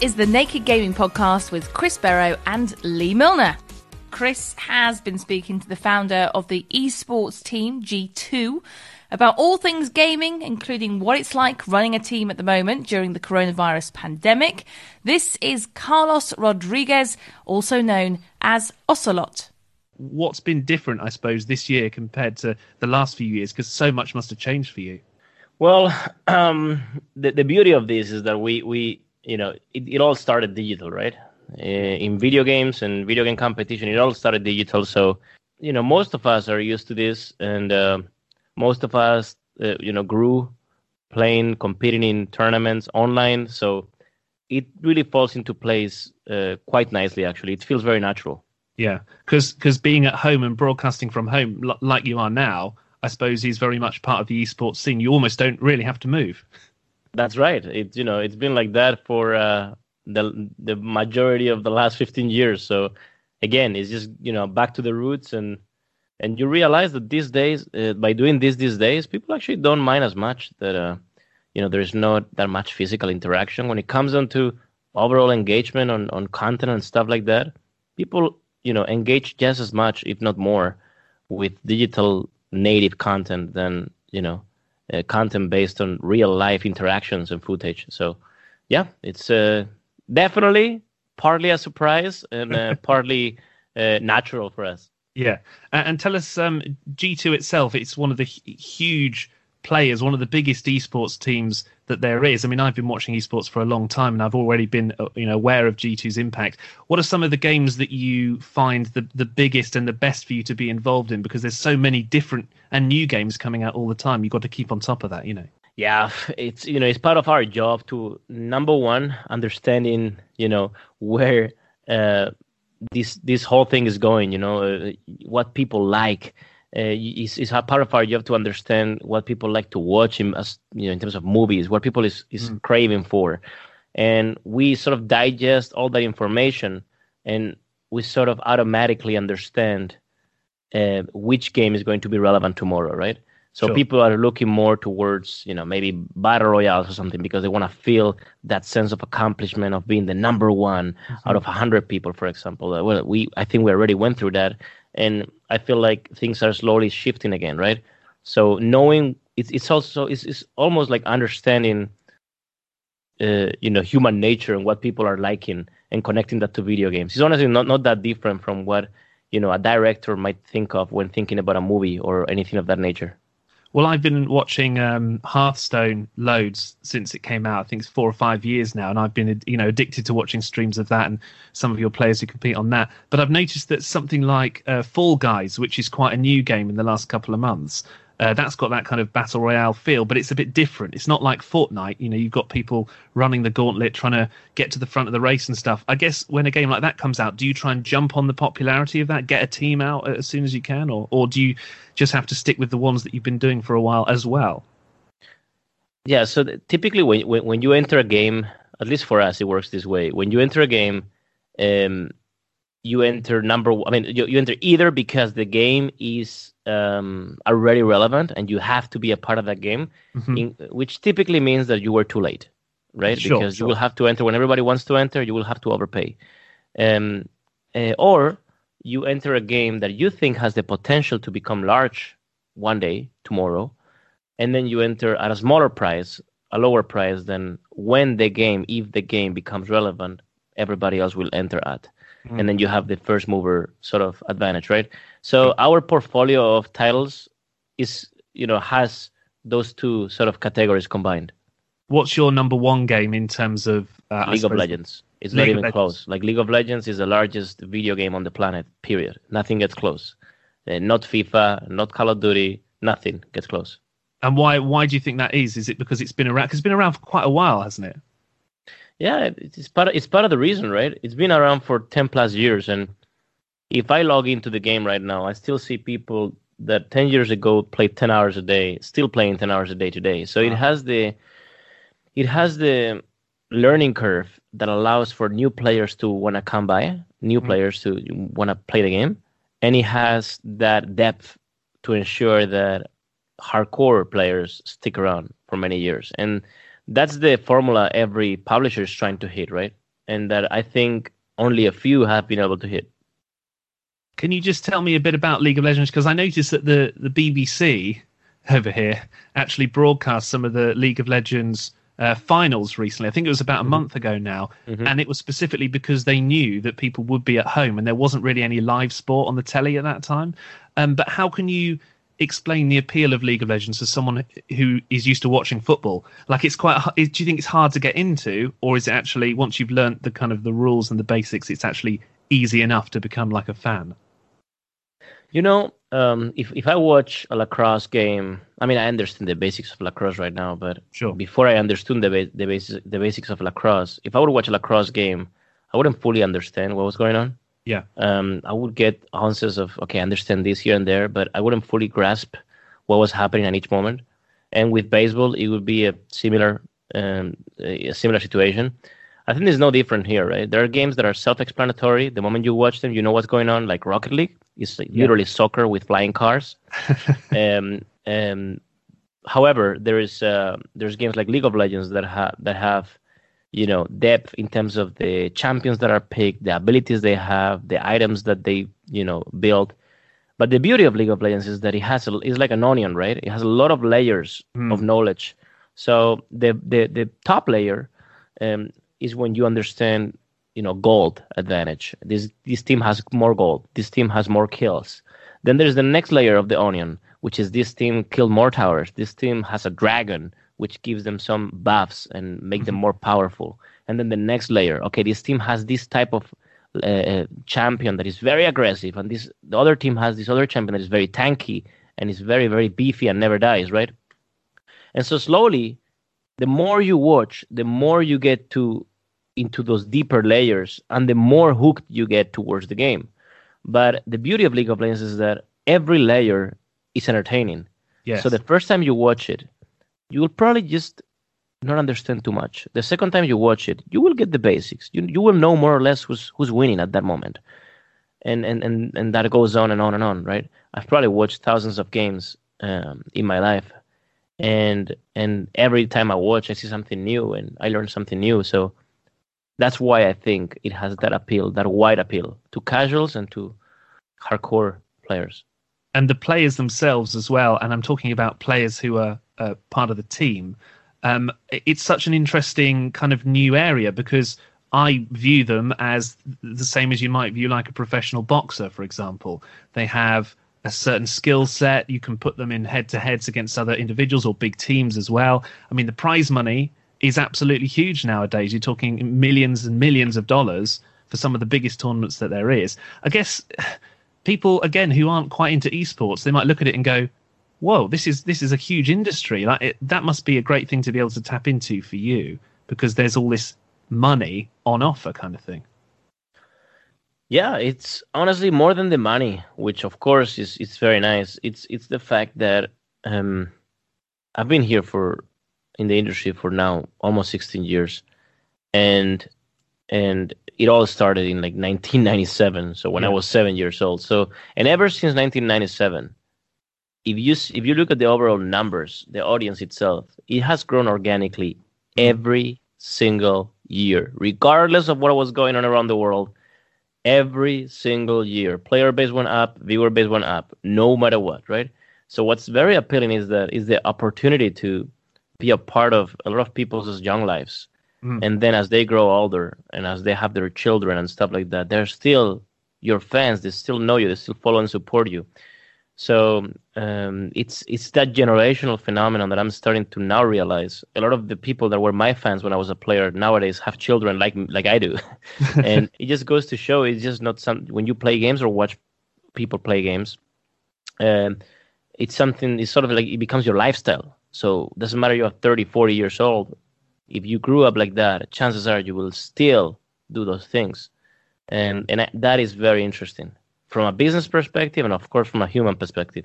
is the Naked Gaming Podcast with Chris Berrow and Lee Milner. Chris has been speaking to the founder of the esports team, G2, about all things gaming, including what it's like running a team at the moment during the coronavirus pandemic. This is Carlos Rodriguez, also known as Ocelote. What's been different, I suppose, this year compared to the last few years? Because so much must have changed for you. Well, um, the, the beauty of this is that we, we you know, it, it all started digital, right? Uh, in video games and video game competition, it all started digital. So, you know, most of us are used to this, and uh, most of us, uh, you know, grew playing, competing in tournaments online. So it really falls into place uh, quite nicely. Actually, it feels very natural. Yeah, because being at home and broadcasting from home, l- like you are now, I suppose is very much part of the esports scene. You almost don't really have to move. That's right. It's you know it's been like that for uh, the the majority of the last 15 years. So again, it's just you know back to the roots and and you realize that these days uh, by doing this these days people actually don't mind as much that uh, you know there's not that much physical interaction when it comes down to overall engagement on on content and stuff like that. People you know engage just as much, if not more, with digital native content than you know uh, content based on real life interactions and footage. So, yeah, it's uh, definitely partly a surprise and uh, partly uh, natural for us. Yeah, and, and tell us, um, G2 itself, it's one of the huge players, one of the biggest esports teams that there is. I mean, I've been watching esports for a long time, and I've already been, uh, you know, aware of G2's impact. What are some of the games that you find the the biggest and the best for you to be involved in? Because there's so many different and new games coming out all the time. You've got to keep on top of that, you know. Yeah, it's you know it's part of our job to number one understanding you know where uh, this this whole thing is going. You know uh, what people like uh, is, is a part of our job to understand what people like to watch in, as you know in terms of movies, what people is is mm. craving for, and we sort of digest all that information, and we sort of automatically understand uh, which game is going to be relevant tomorrow, right? So sure. people are looking more towards, you know, maybe battle royales or something because they want to feel that sense of accomplishment of being the number one mm-hmm. out of hundred people, for example. Uh, well, we I think we already went through that, and I feel like things are slowly shifting again, right? So knowing it's it's also it's, it's almost like understanding, uh, you know, human nature and what people are liking and connecting that to video games. It's honestly not not that different from what you know a director might think of when thinking about a movie or anything of that nature. Well, I've been watching um, Hearthstone loads since it came out. I think it's four or five years now, and I've been you know addicted to watching streams of that and some of your players who compete on that. But I've noticed that something like uh, Fall Guys, which is quite a new game in the last couple of months, uh, that's got that kind of battle royale feel, but it's a bit different. It's not like Fortnite. You know, you've got people running the gauntlet, trying to get to the front of the race and stuff. I guess when a game like that comes out, do you try and jump on the popularity of that, get a team out as soon as you can, or or do you just have to stick with the ones that you've been doing for a while as well? Yeah. So typically, when when, when you enter a game, at least for us, it works this way. When you enter a game, um, you enter number. I mean, you, you enter either because the game is um, already relevant and you have to be a part of that game, mm-hmm. in, which typically means that you were too late, right? Sure, because sure. you will have to enter when everybody wants to enter, you will have to overpay. Um, uh, or you enter a game that you think has the potential to become large one day, tomorrow, and then you enter at a smaller price, a lower price than when the game, if the game becomes relevant, everybody else will enter at. Mm-hmm. And then you have the first mover sort of advantage, right? So our portfolio of titles is, you know, has those two sort of categories combined. What's your number one game in terms of uh, League of Legends? It's League not even close. Like League of Legends is the largest video game on the planet. Period. Nothing gets close. Uh, not FIFA, not Call of Duty. Nothing gets close. And why? Why do you think that is? Is it because it's been around? Because it's been around for quite a while, hasn't it? Yeah, it's part. Of, it's part of the reason, right? It's been around for ten plus years, and if I log into the game right now, I still see people that 10 years ago played 10 hours a day, still playing 10 hours a day today. So wow. it has the it has the learning curve that allows for new players to want to come by, new mm-hmm. players to want to play the game, and it has that depth to ensure that hardcore players stick around for many years. And that's the formula every publisher is trying to hit, right? and that I think only a few have been able to hit. Can you just tell me a bit about League of Legends? Because I noticed that the, the BBC over here actually broadcast some of the League of Legends uh, finals recently. I think it was about a mm-hmm. month ago now, mm-hmm. and it was specifically because they knew that people would be at home and there wasn't really any live sport on the telly at that time. Um, but how can you explain the appeal of League of Legends to someone who is used to watching football? Like, it's quite. Do you think it's hard to get into, or is it actually once you've learnt the kind of the rules and the basics, it's actually easy enough to become like a fan? You know, um, if if I watch a lacrosse game, I mean, I understand the basics of lacrosse right now, but sure. before I understood the ba- the basics the basics of lacrosse, if I would watch a lacrosse game, I wouldn't fully understand what was going on. Yeah. Um, I would get answers of okay, I understand this here and there, but I wouldn't fully grasp what was happening at each moment. And with baseball, it would be a similar um, a similar situation. I think there's no different here, right? There are games that are self-explanatory. The moment you watch them, you know what's going on. Like Rocket League is like yeah. literally soccer with flying cars. um, um, however, there is uh, there's games like League of Legends that have that have you know depth in terms of the champions that are picked, the abilities they have, the items that they you know build. But the beauty of League of Legends is that it has a, it's like an onion, right? It has a lot of layers mm. of knowledge. So the the the top layer um, is when you understand you know gold advantage. This this team has more gold. This team has more kills. Then there's the next layer of the onion, which is this team killed more towers. This team has a dragon, which gives them some buffs and make them mm-hmm. more powerful. And then the next layer, okay, this team has this type of uh, champion that is very aggressive, and this the other team has this other champion that is very tanky and is very very beefy and never dies, right? And so slowly, the more you watch, the more you get to into those deeper layers and the more hooked you get towards the game. But the beauty of League of Legends is that every layer is entertaining. Yes. So the first time you watch it, you will probably just not understand too much. The second time you watch it, you will get the basics. You you will know more or less who's who's winning at that moment. And and and, and that goes on and on and on, right? I've probably watched thousands of games um, in my life, and and every time I watch, I see something new and I learn something new. So that's why I think it has that appeal, that wide appeal to casuals and to hardcore players. And the players themselves as well. And I'm talking about players who are uh, part of the team. Um, it's such an interesting kind of new area because I view them as the same as you might view like a professional boxer, for example. They have a certain skill set. You can put them in head to heads against other individuals or big teams as well. I mean, the prize money is absolutely huge nowadays. You're talking millions and millions of dollars for some of the biggest tournaments that there is. I guess people again who aren't quite into esports, they might look at it and go, "Whoa, this is this is a huge industry. Like it, that must be a great thing to be able to tap into for you because there's all this money on offer, kind of thing." Yeah, it's honestly more than the money, which of course is it's very nice. It's it's the fact that um, I've been here for in the industry for now almost 16 years, and and it all started in like 1997. So when yeah. I was seven years old. So and ever since 1997, if you if you look at the overall numbers, the audience itself, it has grown organically every single year, regardless of what was going on around the world. Every single year, player base went up, viewer base went up, no matter what, right? So what's very appealing is that is the opportunity to be a part of a lot of people's young lives. Mm. And then as they grow older and as they have their children and stuff like that, they're still your fans. They still know you. They still follow and support you. So um, it's it's that generational phenomenon that I'm starting to now realize. A lot of the people that were my fans when I was a player nowadays have children like like I do, and it just goes to show it's just not some when you play games or watch people play games. Um, it's something. It's sort of like it becomes your lifestyle. So doesn't matter you're 30, 40 years old. If you grew up like that, chances are you will still do those things, and and that is very interesting from a business perspective and of course from a human perspective.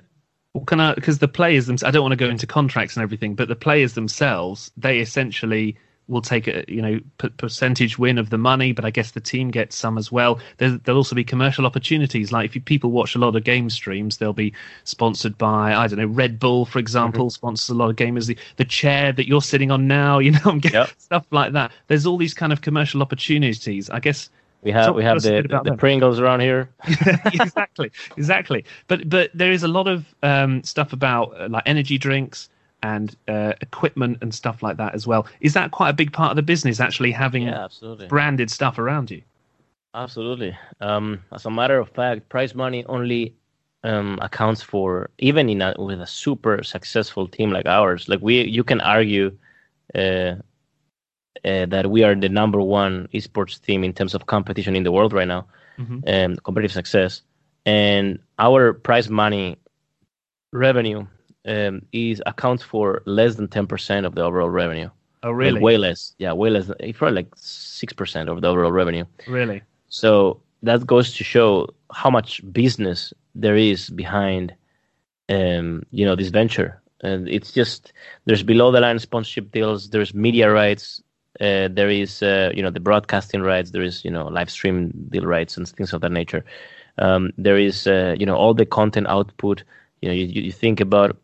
Well, can I? Because the players themselves, I don't want to go into contracts and everything, but the players themselves, they essentially will take a you know p- percentage win of the money, but I guess the team gets some as well. There, will also be commercial opportunities. Like if you, people watch a lot of game streams, they'll be sponsored by I don't know Red Bull, for example, mm-hmm. sponsors a lot of gamers. The, the chair that you're sitting on now, you know, yep. stuff like that. There's all these kind of commercial opportunities. I guess we have we have the, the, the Pringles around here. exactly, exactly. But but there is a lot of um, stuff about uh, like energy drinks and uh, equipment and stuff like that as well. Is that quite a big part of the business? Actually, having yeah, absolutely. branded stuff around you. Absolutely. Um, as a matter of fact, prize money only um, accounts for even in a, with a super successful team like ours. Like we, you can argue uh, uh, that we are the number one esports team in terms of competition in the world right now, mm-hmm. and um, competitive success. And our prize money revenue um, is accounts for less than ten percent of the overall revenue. Oh, really? Like way less. Yeah, way less. It's probably like six percent of the overall revenue. Really? So that goes to show how much business there is behind, um, you know, this venture. And it's just there's below the line sponsorship deals, there's media rights, uh, there is uh, you know the broadcasting rights, there is you know live stream deal rights and things of that nature. Um, there is uh, you know all the content output. You know you, you think about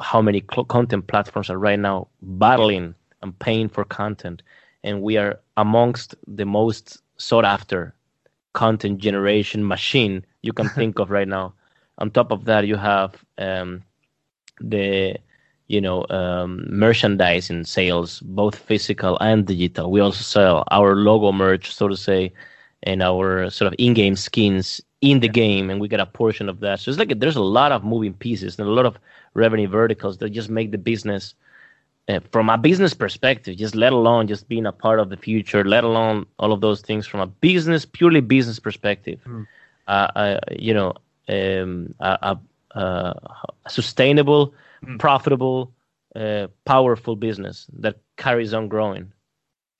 how many content platforms are right now battling and paying for content, and we are amongst the most sought after content generation machine you can think of right now. On top of that, you have um, the you know um, merchandising sales, both physical and digital. We also sell our logo merch, so to say, and our sort of in-game skins in the game, and we get a portion of that. So it's like there's a lot of moving pieces and a lot of revenue verticals that just make the business uh, from a business perspective, just let alone just being a part of the future, let alone all of those things from a business, purely business perspective. Mm. Uh, uh, you know, um, a, a, a, sustainable, mm. profitable, uh, powerful business that carries on growing.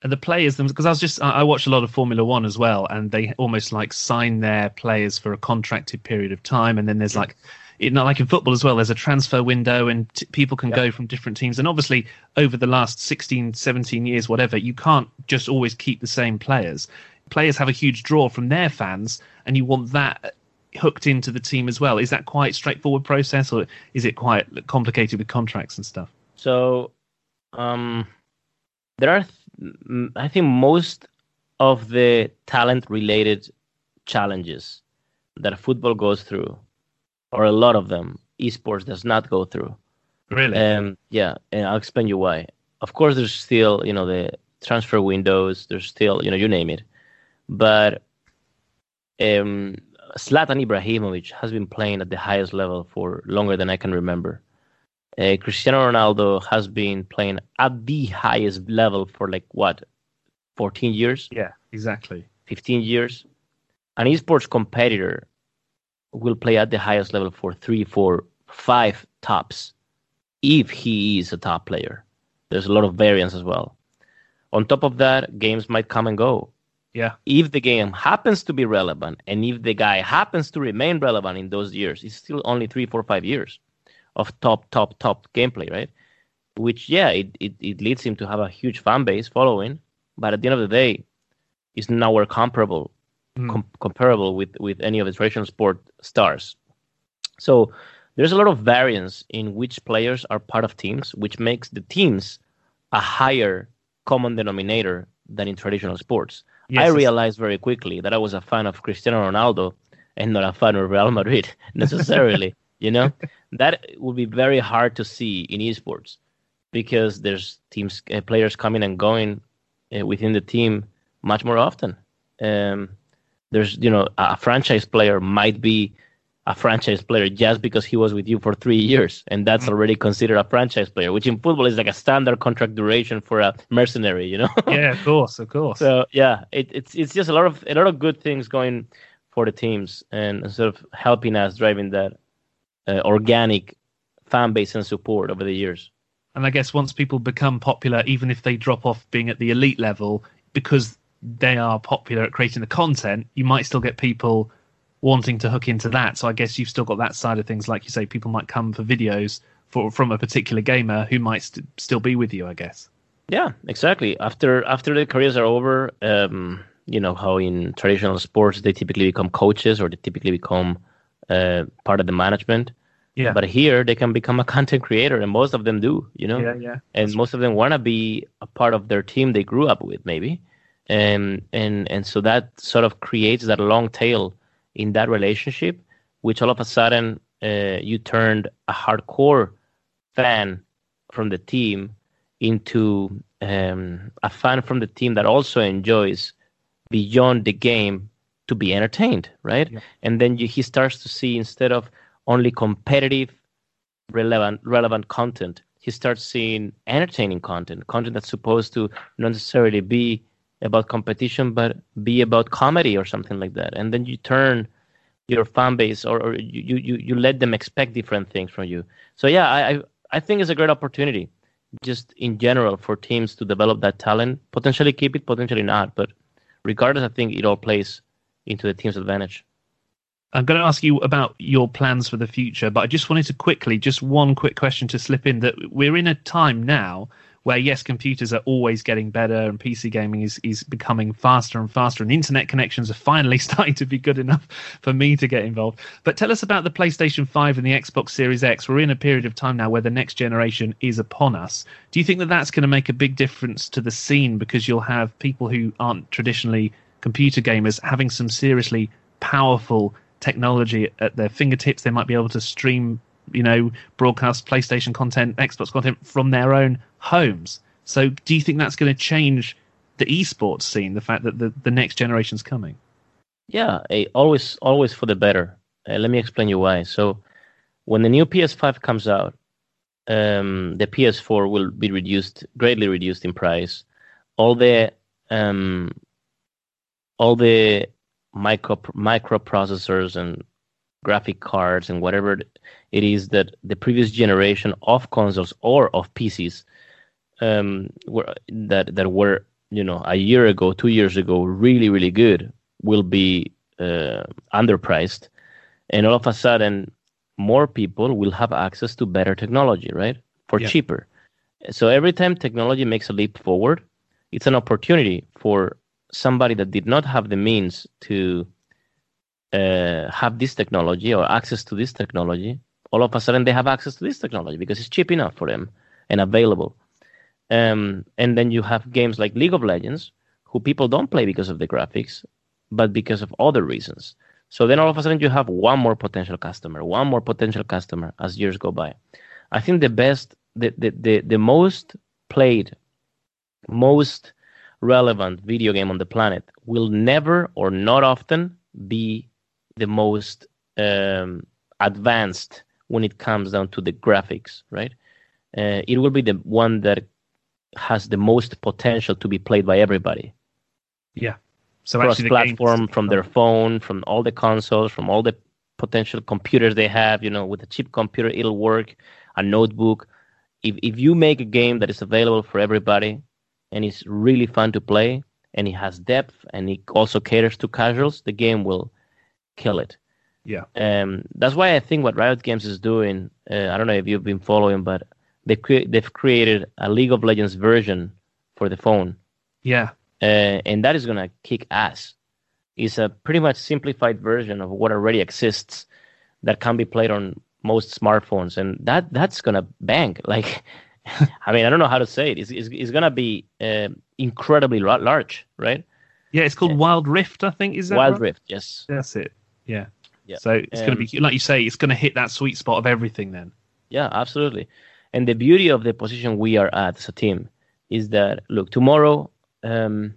And the players, because I was just, I watch a lot of Formula One as well, and they almost like sign their players for a contracted period of time, and then there's like it, not like in football as well. There's a transfer window, and t- people can go from different teams. And obviously, over the last 16, 17 years, whatever, you can't just always keep the same players. Players have a huge draw from their fans, and you want that hooked into the team as well. Is that quite straightforward process, or is it quite complicated with contracts and stuff? So, um, there are, I think, most of the talent-related challenges that football goes through or a lot of them, esports does not go through. Really? Um, yeah, and I'll explain you why. Of course, there's still you know the transfer windows. There's still you know you name it, but um, Zlatan Ibrahimovic has been playing at the highest level for longer than I can remember. Uh, Cristiano Ronaldo has been playing at the highest level for like what, 14 years? Yeah, exactly. 15 years. An esports competitor will play at the highest level for three, four, five tops if he is a top player. There's a lot of variance as well. On top of that, games might come and go. Yeah. If the game happens to be relevant and if the guy happens to remain relevant in those years, it's still only three, four, five years of top, top, top gameplay, right? Which, yeah, it, it, it leads him to have a huge fan base following, but at the end of the day, it's nowhere comparable mm. com- comparable with with any of the traditional sport stars. So there's a lot of variance in which players are part of teams, which makes the teams a higher common denominator than in traditional sports. Yes, I realized very quickly that I was a fan of Cristiano Ronaldo and not a fan of Real Madrid necessarily. you know, that would be very hard to see in esports because there's teams uh, players coming and going uh, within the team much more often. Um, there's you know a franchise player might be a franchise player just because he was with you for three years, and that's mm-hmm. already considered a franchise player, which in football is like a standard contract duration for a mercenary, you know? yeah, of course, of course. So yeah, it, it's it's just a lot of a lot of good things going for the teams and sort of helping us driving that uh, organic fan base and support over the years. And I guess once people become popular, even if they drop off being at the elite level, because they are popular at creating the content, you might still get people wanting to hook into that. So I guess you've still got that side of things. Like you say, people might come for videos for from a particular gamer who might st- still be with you. I guess. Yeah, exactly. After after the careers are over, um, you know how in traditional sports they typically become coaches or they typically become uh, part of the management. Yeah. But here they can become a content creator, and most of them do. You know. Yeah, yeah. And most of them want to be a part of their team they grew up with, maybe. And and and so that sort of creates that long tail in that relationship, which all of a sudden uh, you turned a hardcore fan from the team into um, a fan from the team that also enjoys beyond the game to be entertained, right? Yeah. And then you, he starts to see instead of only competitive, relevant, relevant content, he starts seeing entertaining content, content that's supposed to not necessarily be about competition, but be about comedy or something like that. And then you turn your fan base, or, or you, you you let them expect different things from you. So yeah, I I, I think it's a great opportunity, just in general, for teams to develop that talent, potentially keep it, potentially not. But regardless, I think it all plays into the team's advantage. I'm going to ask you about your plans for the future, but I just wanted to quickly, just one quick question to slip in that we're in a time now where, yes, computers are always getting better and PC gaming is, is becoming faster and faster, and internet connections are finally starting to be good enough for me to get involved. But tell us about the PlayStation 5 and the Xbox Series X. We're in a period of time now where the next generation is upon us. Do you think that that's going to make a big difference to the scene because you'll have people who aren't traditionally computer gamers having some seriously powerful technology at their fingertips. They might be able to stream, you know, broadcast PlayStation content, Xbox content from their own homes. So, do you think that's going to change the esports scene? The fact that the, the next generation's coming. Yeah, always, always for the better. Uh, let me explain you why. So, when the new PS5 comes out, um, the PS4 will be reduced, greatly reduced in price. All the um, all the micro microprocessors and graphic cards and whatever it is that the previous generation of consoles or of PCs um, were that that were you know a year ago, two years ago, really really good will be uh, underpriced, and all of a sudden more people will have access to better technology, right, for Yeah. cheaper. So every time technology makes a leap forward, it's an opportunity for somebody that did not have the means to uh, have this technology or access to this technology, all of a sudden they have access to this technology because it's cheap enough for them and available. Um, and then you have games like League of Legends, who people don't play because of the graphics, but because of other reasons. So then all of a sudden you have one more potential customer, one more potential customer as years go by. I think the best, the the the, the most played, most relevant video game on the planet will never or not often be the most um, advanced when it comes down to the graphics, right? Uh, it will be the one that has the most potential to be played by everybody Yeah. So cross actually, the games- platform from their phone, from all the consoles, from all the potential computers they have. You know, with a cheap computer, it'll work. A notebook. If if you make a game that is available for everybody, and it's really fun to play, and it has depth, and it also caters to casuals, the game will kill it. Yeah. Um, that's why I think what Riot Games is doing. Uh, I don't know if you've been following, but they cre- they've created a League of Legends version for the phone Yeah. uh, and that is gonna kick ass. It's a pretty much simplified version of what already exists that can be played on most smartphones, and that that's gonna bang. Like, I mean, I don't know how to say it. It's it's, it's gonna be uh, incredibly large, right? Yeah. It's called Yeah. Wild Rift, I think. Is that Wild right? Rift, yes. That's it. Yeah. Yeah. So it's going to Um, be like you say. It's going to hit that sweet spot of everything. Then. Yeah, absolutely. And the beauty of the position we are at as a team is that look, tomorrow um,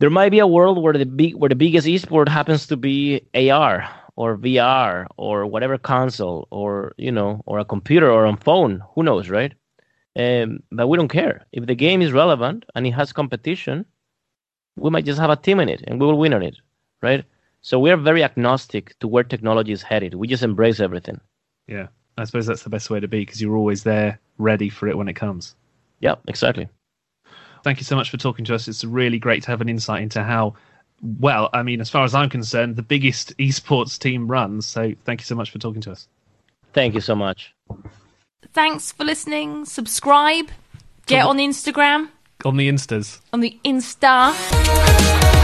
there might be a world where the big where the biggest esport happens to be AR or VR or whatever console or you know or a computer or on phone. Who knows, right? Um, but we don't care if the game is relevant and it has competition. We might just have a team in it and we will win on it, right? So we are very agnostic to where technology is headed. We just embrace everything. Yeah. I suppose that's the best way to be because you're always there, ready for it when it comes. Yeah, exactly. Thank you so much for talking to us. It's really great to have an insight into how well, I mean, as far as I'm concerned, the biggest esports team runs. So thank you so much for talking to us. Thank you so much. Thanks for listening. Subscribe. Get on the Instagram, on the instas. on the Insta.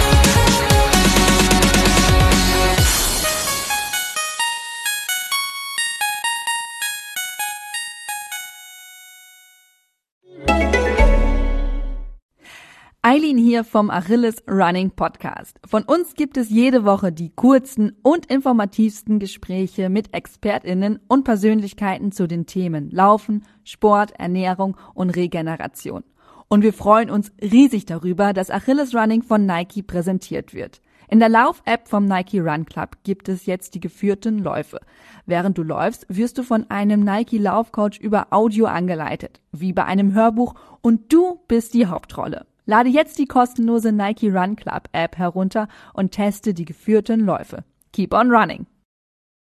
Eileen hier vom Achilles Running Podcast. Von uns gibt es jede Woche die kurzen und informativsten Gespräche mit ExpertInnen und Persönlichkeiten zu den Themen Laufen, Sport, Ernährung und Regeneration. Und wir freuen uns riesig darüber, dass Achilles Running von Nike präsentiert wird. In der Lauf-App vom Nike Run Club gibt es jetzt die geführten Läufe. Während du läufst, wirst du von einem Nike Laufcoach über Audio angeleitet, wie bei einem Hörbuch, und du bist die Hauptrolle. Lade jetzt die kostenlose Nike Run Club App herunter und teste die geführten Läufe. Keep on running!